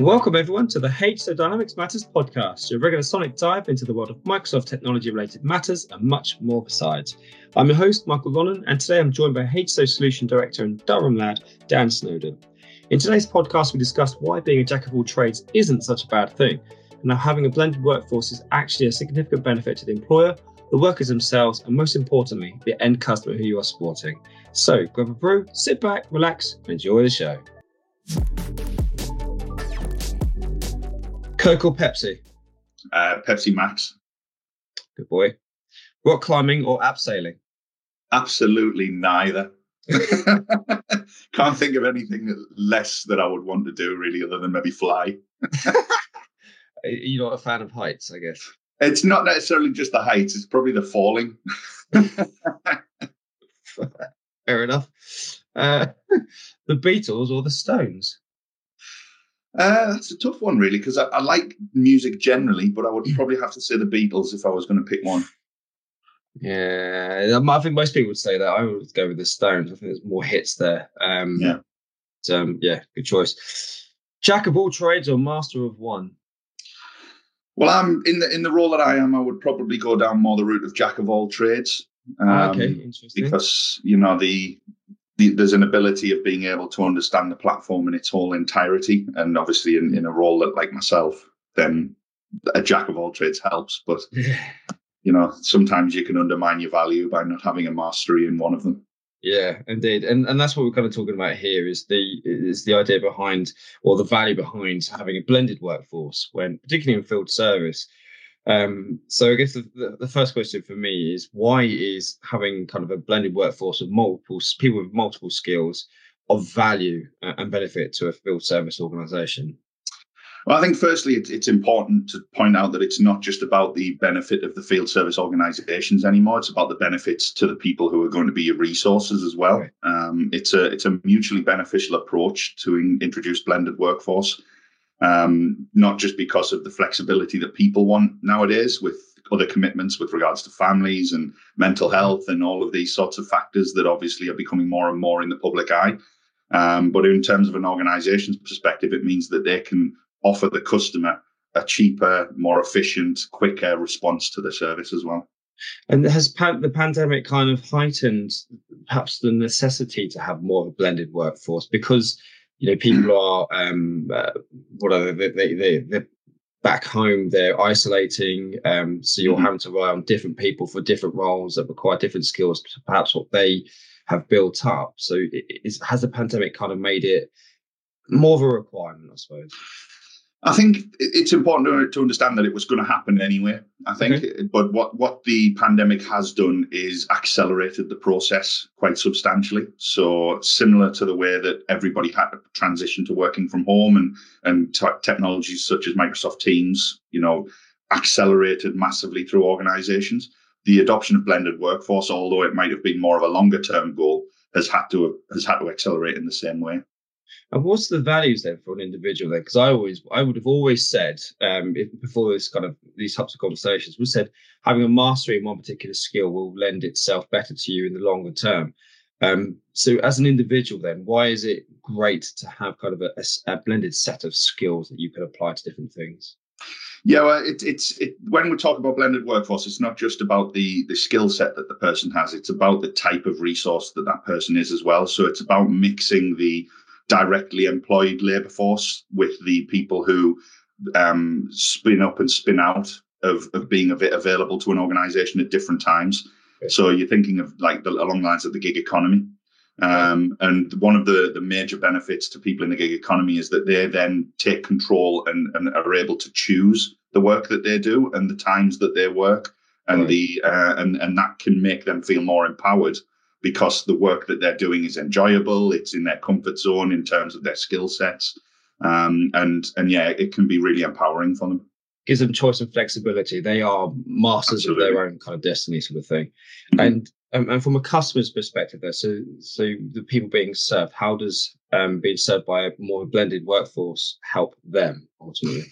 Welcome, everyone, to the HSO Dynamics Matters podcast, your regular sonic dive into the world of Microsoft technology related matters and much more besides. I'm your host, Michael Lonnan, and today I'm joined by HSO Solution Director and Durham lad, Dan Snowden. In today's podcast, we discuss why being a jack of all trades isn't such a bad thing, and how having a blended workforce is actually a significant benefit to the employer, the workers themselves, and most importantly, the end customer who you are supporting. So grab a brew, sit back, relax, and enjoy the show. Coke or Pepsi? Uh, Pepsi Max. Good boy. Rock climbing or abseiling? Absolutely neither. Can't think of anything less that I would want to do, really, other than maybe fly. You're not a fan of heights, I guess. It's not necessarily just the heights; it's probably the falling. Fair enough. Uh, the Beatles or the Stones? Uh, that's a tough one, really, because I, I, like music generally, but I would probably have to say the Beatles if I was going to pick one. Yeah, I think most people would say that. I would go with the Stones. I think there's more hits there. Um, yeah. um, yeah, good choice. Jack of all trades or master of one? Well, I'm in the in the role that I am. I would probably go down more the route of jack of all trades. Um, okay, interesting. Because you know the the, there's an ability of being able to understand the platform in its whole entirety. And obviously, in, in a role that, like myself, then a jack of all trades helps. But you know, sometimes you can undermine your value by not having a mastery in one of them. Yeah, indeed, and and that's what we're kind of talking about here is the is the idea behind or the value behind having a blended workforce when particularly in field service um, so I guess the, the, the, first question for me is why is having kind of a blended workforce of multiple people with multiple skills of value and benefit to a field service organisation? Well, I think firstly, it's, it's important to point out that it's not just about the benefit of the field service organisations anymore. It's about the benefits to the people who are going to be your resources as well. Right. Um, it's a it's a mutually beneficial approach to in, introduce blended workforce um, not just because of the flexibility that people want nowadays with other commitments with regards to families and mental health and all of these sorts of factors that obviously are becoming more and more in the public eye. Um, but in terms of an organization's perspective, it means that they can offer the customer a cheaper, more efficient, quicker response to the service as well. And has the pandemic kind of heightened perhaps the necessity to have more of a blended workforce because you know, people are um, uh, what are they, they, they, they're back home, they're isolating. Um, so you're mm-hmm. having to rely on different people for different roles that require different skills to perhaps what they have built up. So is, has the pandemic kind of made it more of a requirement, I suppose? I think it's important to, to understand that it was going to happen anyway. I think, okay. but what what the pandemic has done is accelerated the process quite substantially. So similar to the way that everybody had to transition to working from home and and t- technologies such as Microsoft Teams, you know, accelerated massively through organizations. The adoption of blended workforce, although it might have been more of a longer term goal, has had to has had to accelerate in the same way. And what's the values then for an individual then? Because I always, I would have always said, um, if, before this kind of these types of conversations, we said having a mastery in one particular skill will lend itself better to you in the longer term. Um, so, as an individual, then, why is it great to have kind of a, a, a blended set of skills that you can apply to different things? Yeah, well, it, it's it, when we talk about blended workforce, it's not just about the the skill set that the person has; it's about the type of resource that that person is as well. So it's about mixing the directly employed labour force with the people who um, spin up and spin out of, of being available to an organisation at different times. Okay. So you're thinking of like the, along the lines of the gig economy. Um, and one of the, the major benefits to people in the gig economy is that they then take control and, and are able to choose the work that they do and the times that they work, and right. the uh, and and that can make them feel more empowered because the work that they're doing is enjoyable. It's in their comfort zone in terms of their skill sets. Um, and and yeah, it can be really empowering for them. Gives them choice and flexibility. They are masters Absolutely. of their own kind of destiny, sort of thing. Mm-hmm. And um, and from a customer's perspective, there, so so the people being served, how does um, being served by a more blended workforce help them ultimately?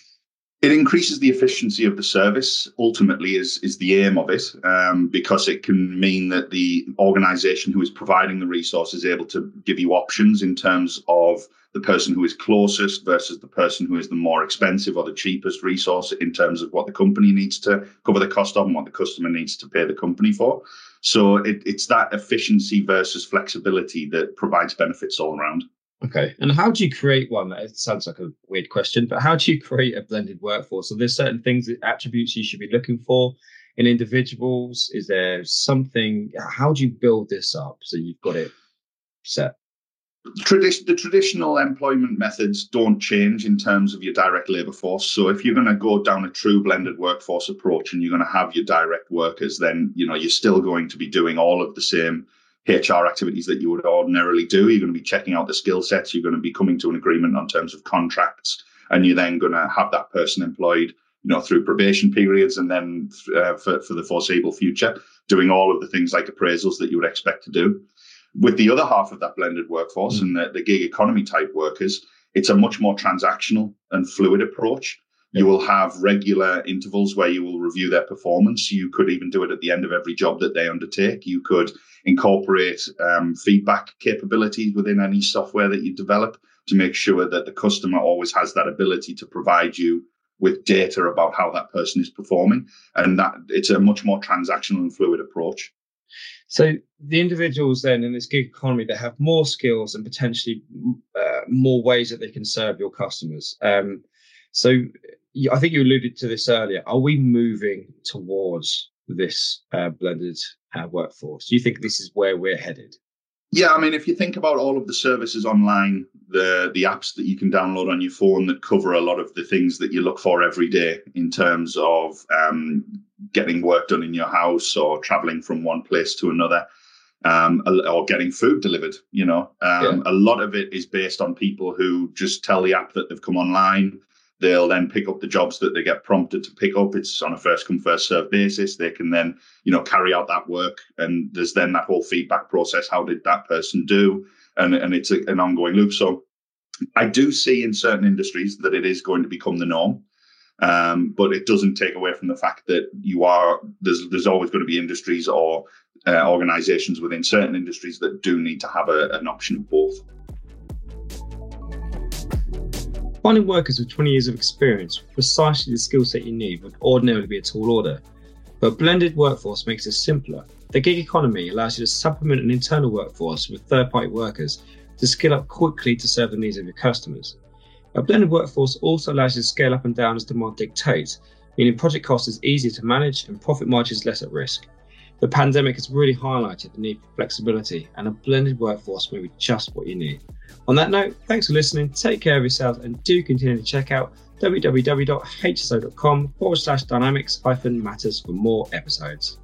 It increases the efficiency of the service. Ultimately, is is the aim of it, um, because it can mean that the organisation who is providing the resource is able to give you options in terms of the person who is closest versus the person who is the more expensive or the cheapest resource in terms of what the company needs to cover the cost of and what the customer needs to pay the company for. So it, it's that efficiency versus flexibility that provides benefits all around. Okay. And how do you create one? It sounds like a weird question, but how do you create a blended workforce? So there's certain things, attributes you should be looking for in individuals. Is there something? How do you build this up so you've got it set? The traditional employment methods don't change in terms of your direct labour force. So if you're going to go down a true blended workforce approach and you're going to have your direct workers, then you know you're still going to be doing all of the same HR activities that you would ordinarily do. You're going to be checking out the skill sets. You're going to be coming to an agreement on terms of contracts, and you're then going to have that person employed, you know, through probation periods, and then uh, for for the foreseeable future, doing all of the things like appraisals that you would expect to do. With the other half of that blended workforce mm-hmm. and the, the gig economy type workers, it's a much more transactional and fluid approach. You will have regular intervals where you will review their performance. You could even do it at the end of every job that they undertake. You could incorporate um, feedback capabilities within any software that you develop to make sure that the customer always has that ability to provide you with data about how that person is performing. And that it's a much more transactional and fluid approach. So the individuals then in this gig economy, that have more skills and potentially uh, more ways that they can serve your customers. Um, so I think you alluded to this earlier. Are we moving towards this uh, blended uh, workforce? Do you think this is where we're headed? Yeah, I mean, if you think about all of the services online, the the apps that you can download on your phone that cover a lot of the things that you look for every day in terms of um, getting work done in your house or traveling from one place to another, um, or getting food delivered. You know, um, yeah. a lot of it is based on people who just tell the app that they've come online They'll then pick up the jobs that they get prompted to pick up. It's on a first come, first serve basis. They can then, you know, carry out that work. And there's then that whole feedback process. How did that person do? And, and it's a, an ongoing loop. So I do see in certain industries that it is going to become the norm. Um, but it doesn't take away from the fact that you are there's there's always going to be industries or uh, organizations within certain industries that do need to have a, an option of both. Finding workers with 20 years of experience with precisely the skill set you need would ordinarily be a tall order. But a blended workforce makes it simpler. The gig economy allows you to supplement an internal workforce with third party workers to scale up quickly to serve the needs of your customers. A blended workforce also allows you to scale up and down as demand dictates, meaning project cost is easier to manage and profit margins less at risk. The pandemic has really highlighted the need for flexibility, and a blended workforce may be just what you need. On that note, thanks for listening, take care of yourselves, and do continue to check out www.hso.com forward slash dynamics hyphen matters for more episodes.